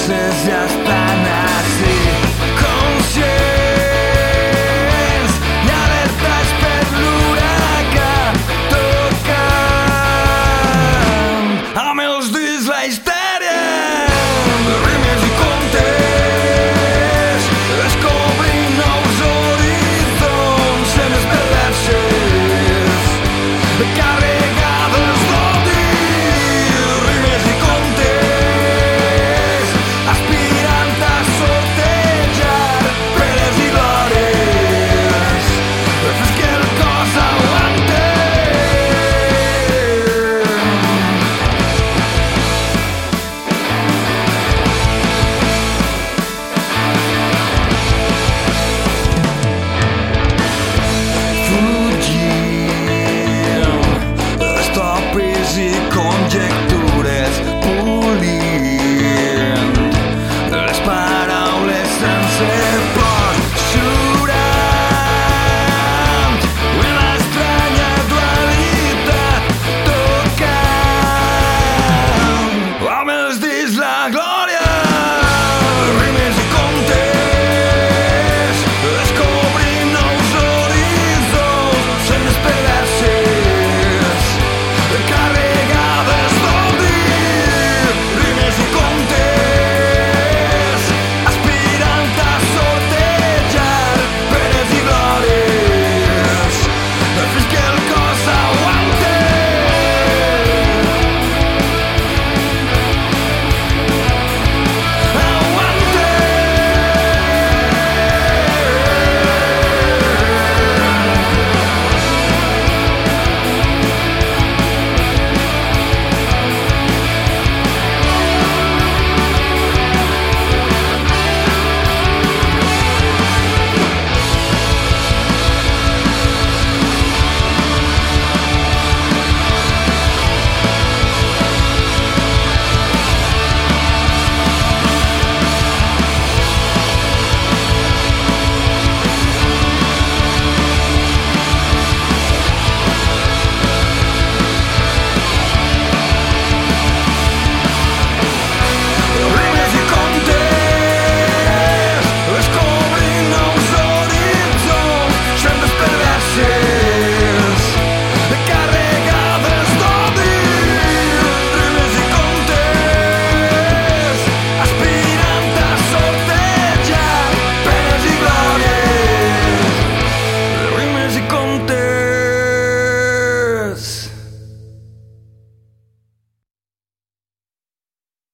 ausências